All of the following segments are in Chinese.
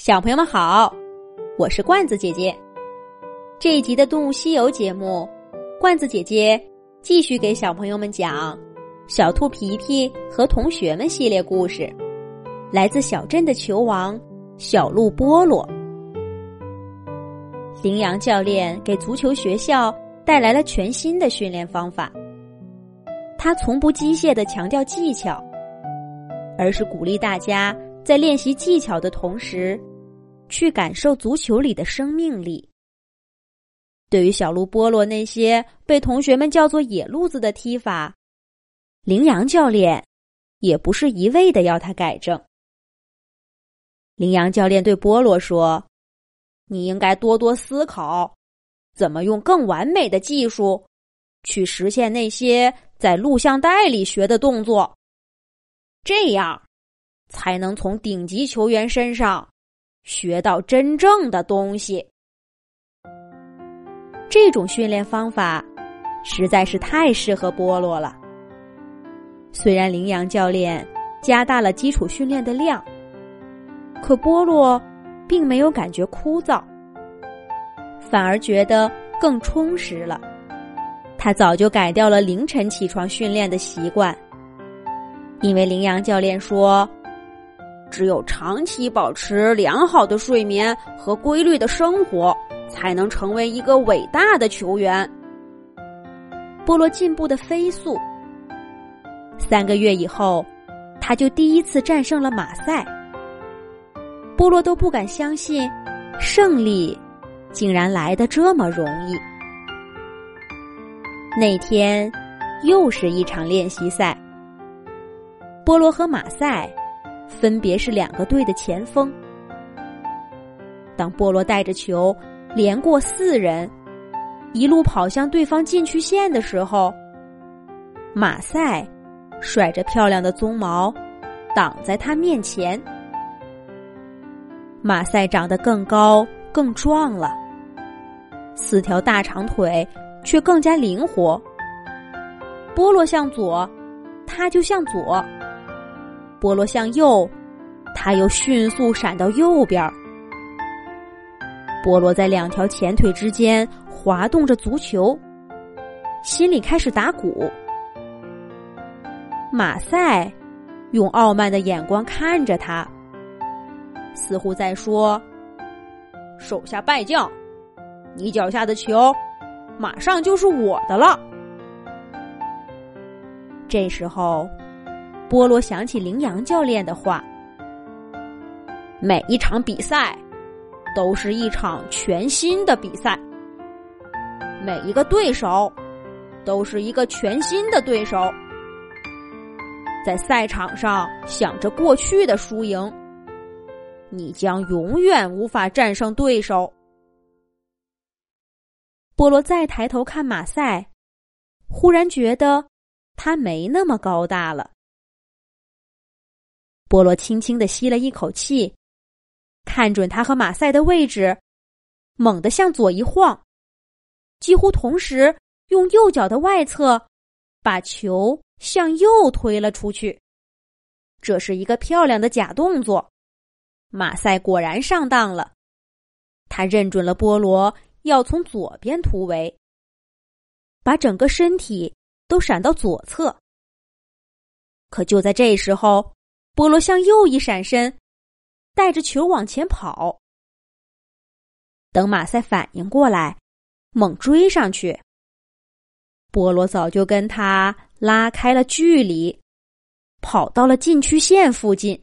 小朋友们好，我是罐子姐姐。这一集的《动物西游》节目，罐子姐姐继续给小朋友们讲《小兔皮皮和同学们》系列故事，来自小镇的球王小鹿波罗。羚羊教练给足球学校带来了全新的训练方法，他从不机械的强调技巧，而是鼓励大家。在练习技巧的同时，去感受足球里的生命力。对于小鹿波罗那些被同学们叫做“野路子”的踢法，羚羊教练也不是一味的要他改正。羚羊教练对波罗说：“你应该多多思考，怎么用更完美的技术去实现那些在录像带里学的动作，这样。”才能从顶级球员身上学到真正的东西。这种训练方法实在是太适合波罗了。虽然羚羊教练加大了基础训练的量，可波洛并没有感觉枯燥，反而觉得更充实了。他早就改掉了凌晨起床训练的习惯，因为羚羊教练说。只有长期保持良好的睡眠和规律的生活，才能成为一个伟大的球员。波罗进步的飞速，三个月以后，他就第一次战胜了马赛。波罗都不敢相信，胜利竟然来得这么容易。那天，又是一场练习赛，波罗和马赛。分别是两个队的前锋。当波罗带着球连过四人，一路跑向对方禁区线的时候，马赛甩着漂亮的鬃毛挡在他面前。马赛长得更高更壮了，四条大长腿却更加灵活。波罗向左，他就向左。波罗向右，他又迅速闪到右边。菠萝在两条前腿之间滑动着足球，心里开始打鼓。马赛用傲慢的眼光看着他，似乎在说：“手下败将，你脚下的球马上就是我的了。”这时候。波罗想起羚羊教练的话：“每一场比赛都是一场全新的比赛，每一个对手都是一个全新的对手。在赛场上想着过去的输赢，你将永远无法战胜对手。”波罗再抬头看马赛，忽然觉得他没那么高大了。波罗轻轻的吸了一口气，看准他和马赛的位置，猛地向左一晃，几乎同时用右脚的外侧把球向右推了出去。这是一个漂亮的假动作。马赛果然上当了，他认准了波罗要从左边突围，把整个身体都闪到左侧。可就在这时候。波罗向右一闪身，带着球往前跑。等马赛反应过来，猛追上去。菠萝早就跟他拉开了距离，跑到了禁区线附近。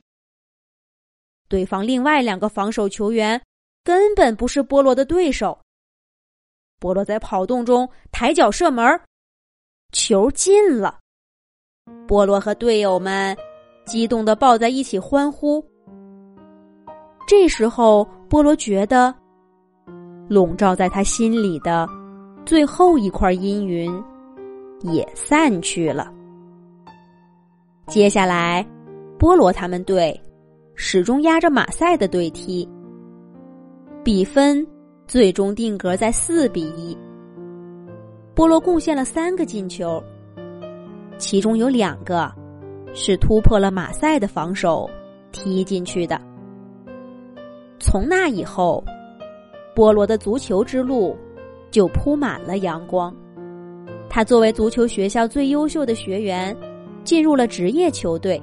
对方另外两个防守球员根本不是波罗的对手。波罗在跑动中抬脚射门，球进了。菠萝和队友们。激动的抱在一起欢呼。这时候，波罗觉得，笼罩在他心里的最后一块阴云也散去了。接下来，波罗他们队始终压着马赛的队踢，比分最终定格在四比一。波罗贡献了三个进球，其中有两个。是突破了马赛的防守，踢进去的。从那以后，波罗的足球之路就铺满了阳光。他作为足球学校最优秀的学员，进入了职业球队。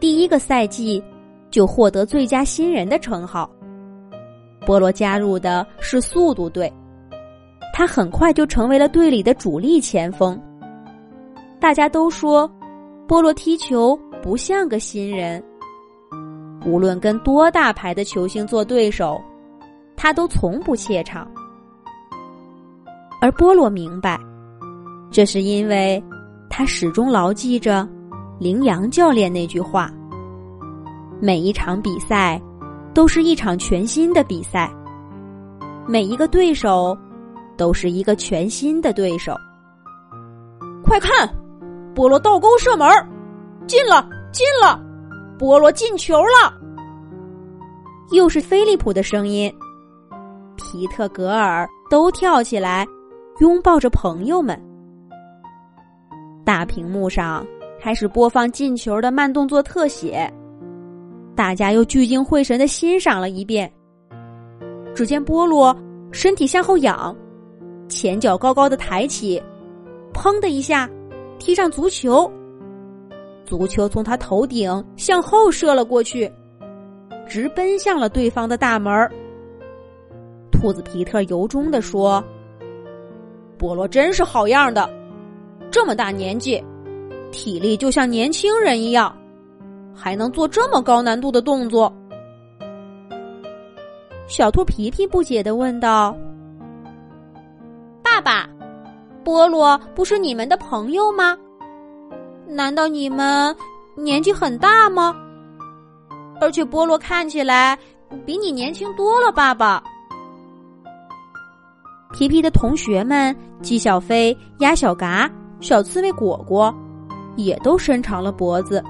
第一个赛季就获得最佳新人的称号。波罗加入的是速度队，他很快就成为了队里的主力前锋。大家都说，波罗踢球不像个新人。无论跟多大牌的球星做对手，他都从不怯场。而波罗明白，这是因为他始终牢记着羚羊教练那句话：每一场比赛都是一场全新的比赛，每一个对手都是一个全新的对手。快看，波罗倒钩射门，进了，进了！菠萝进球了，又是菲利普的声音。皮特、格尔都跳起来，拥抱着朋友们。大屏幕上开始播放进球的慢动作特写，大家又聚精会神的欣赏了一遍。只见菠萝身体向后仰，前脚高高的抬起，砰的一下踢上足球。足球从他头顶向后射了过去，直奔向了对方的大门。兔子皮特由衷的说：“波罗真是好样的，这么大年纪，体力就像年轻人一样，还能做这么高难度的动作。”小兔皮皮不解的问道：“，菠萝不是你们的朋友吗？”难道你们年纪很大吗？而且菠萝看起来比你年轻多了，爸爸。皮皮的同学们鸡小飞、鸭小嘎、小刺猬果果，也都伸长了脖子，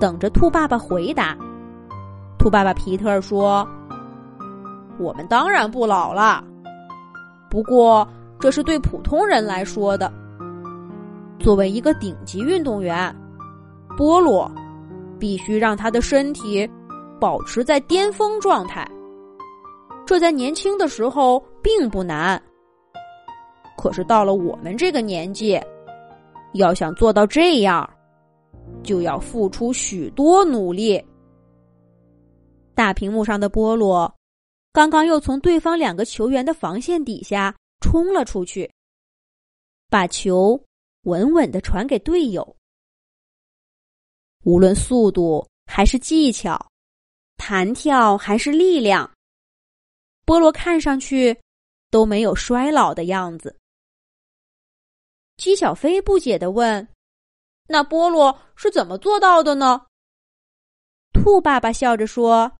等着兔爸爸回答。兔爸爸皮特说：“我们当然不老了，不过这是对普通人来说的。”作为一个顶级运动员，波罗必须让他的身体保持在巅峰状态。这在年轻的时候并不难，可是到了我们这个年纪，要想做到这样，就要付出许多努力。大屏幕上的波罗刚刚又从对方两个球员的防线底下冲了出去，把球。稳稳的传给队友。无论速度还是技巧，弹跳还是力量，波罗看上去都没有衰老的样子。姬小飞不解的问：“那波罗是怎么做到的呢？”兔爸爸笑着说：“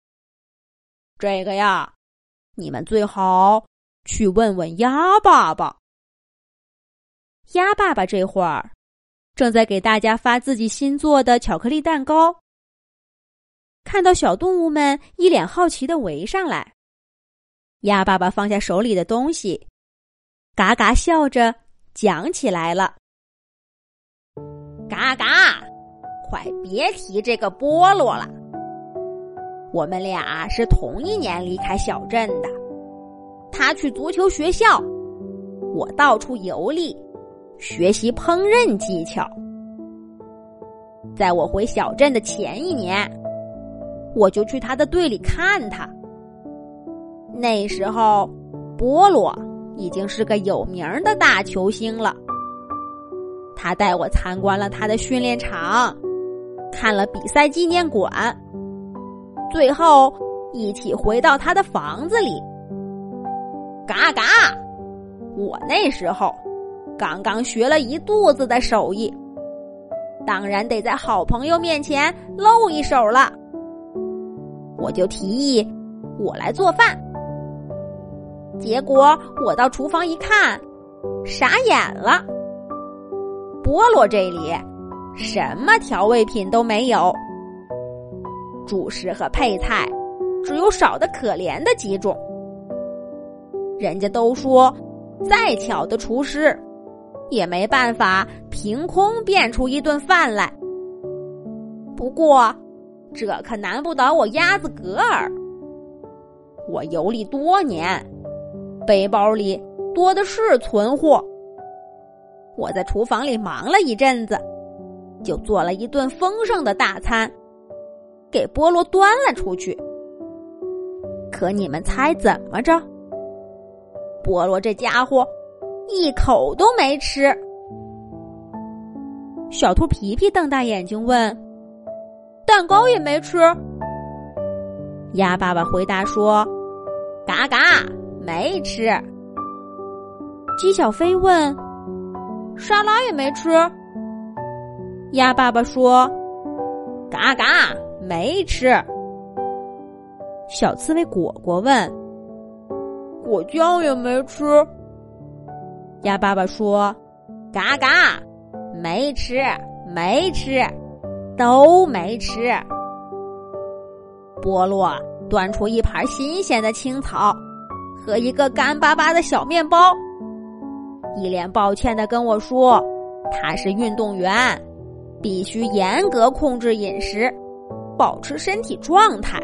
这个呀，你们最好去问问鸭爸爸。”鸭爸爸这会儿正在给大家发自己新做的巧克力蛋糕。看到小动物们一脸好奇的围上来，鸭爸爸放下手里的东西，嘎嘎笑着讲起来了：“嘎嘎，快别提这个菠萝了。我们俩是同一年离开小镇的，他去足球学校，我到处游历。”学习烹饪技巧。在我回小镇的前一年，我就去他的队里看他。那时候，波罗已经是个有名的大球星了。他带我参观了他的训练场，看了比赛纪念馆，最后一起回到他的房子里。嘎嘎，我那时候。刚刚学了一肚子的手艺，当然得在好朋友面前露一手了。我就提议我来做饭，结果我到厨房一看，傻眼了。菠萝这里什么调味品都没有，主食和配菜只有少的可怜的几种。人家都说，再巧的厨师。也没办法凭空变出一顿饭来。不过，这可难不倒我鸭子格尔。我游历多年，背包里多的是存货。我在厨房里忙了一阵子，就做了一顿丰盛的大餐，给菠萝端了出去。可你们猜怎么着？菠萝这家伙一口都没吃。小兔皮皮瞪大眼睛问：“蛋糕也没吃？”鸭爸爸回答说：“嘎嘎，没吃。”鸡小飞问：“沙拉也没吃？”鸭爸爸说：“嘎嘎，没吃。”小刺猬果果问：“果酱也没吃？”鸭爸爸说：“嘎嘎，没吃，没吃，都没吃。”菠萝端出一盘新鲜的青草和一个干巴巴的小面包，一脸抱歉的跟我说：“他是运动员，必须严格控制饮食，保持身体状态。”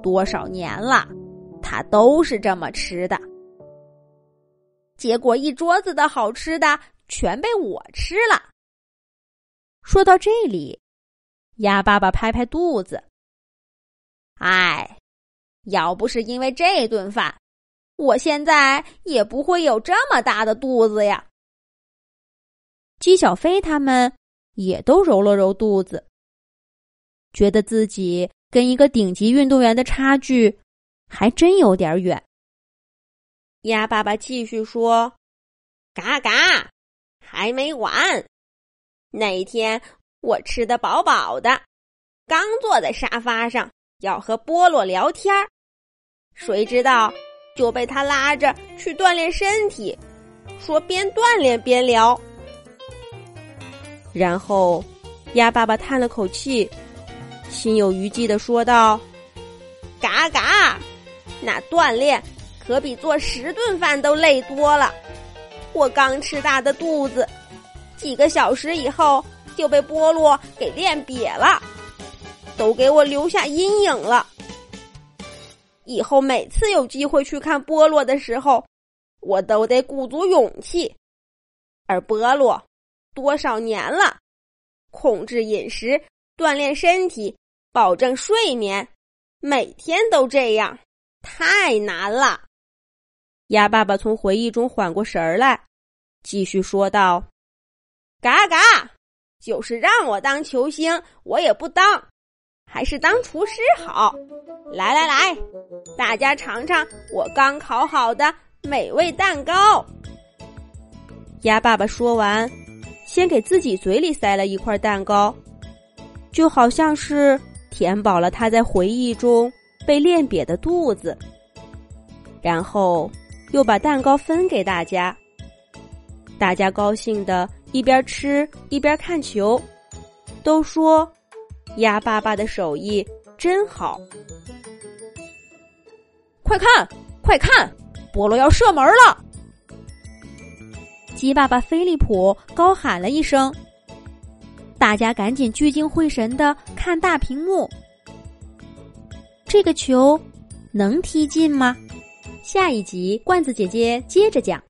多少年了，他都是这么吃的。结果一桌子的好吃的全被我吃了。说到这里，鸭爸爸拍拍肚子：“哎，要不是因为这顿饭，我现在也不会有这么大的肚子呀。”姬小飞他们也都揉了揉肚子，觉得自己。跟一个顶级运动员的差距，还真有点远。鸭爸爸继续说：“嘎嘎，还没完。那天我吃的饱饱的，刚坐在沙发上要和菠萝聊天儿谁知道就被他拉着去锻炼身体，说边锻炼边聊。然后，鸭爸爸叹了口气。”心有余悸的说道：“嘎嘎，那锻炼可比做十顿饭都累多了。我刚吃大的肚子，几个小时以后就被波洛给练瘪了，都给我留下阴影了。以后每次有机会去看菠萝的时候，我都得鼓足勇气。而菠萝多少年了，控制饮食。”锻炼身体，保证睡眠，每天都这样，太难了。鸭爸爸从回忆中缓过神儿来，继续说道：“嘎嘎，就是让我当球星，我也不当，还是当厨师好。来来来，大家尝尝我刚烤好的美味蛋糕。”鸭爸爸说完，先给自己嘴里塞了一块蛋糕。就好像是填饱了他在回忆中被练瘪的肚子，然后又把蛋糕分给大家。大家高兴的一边吃一边看球，都说鸭爸爸的手艺真好。快看，快看，菠萝要射门了！鸡爸爸菲利普高喊了一声。大家赶紧聚精会神的看大屏幕。这个球能踢进吗？下一集罐子姐姐接着讲。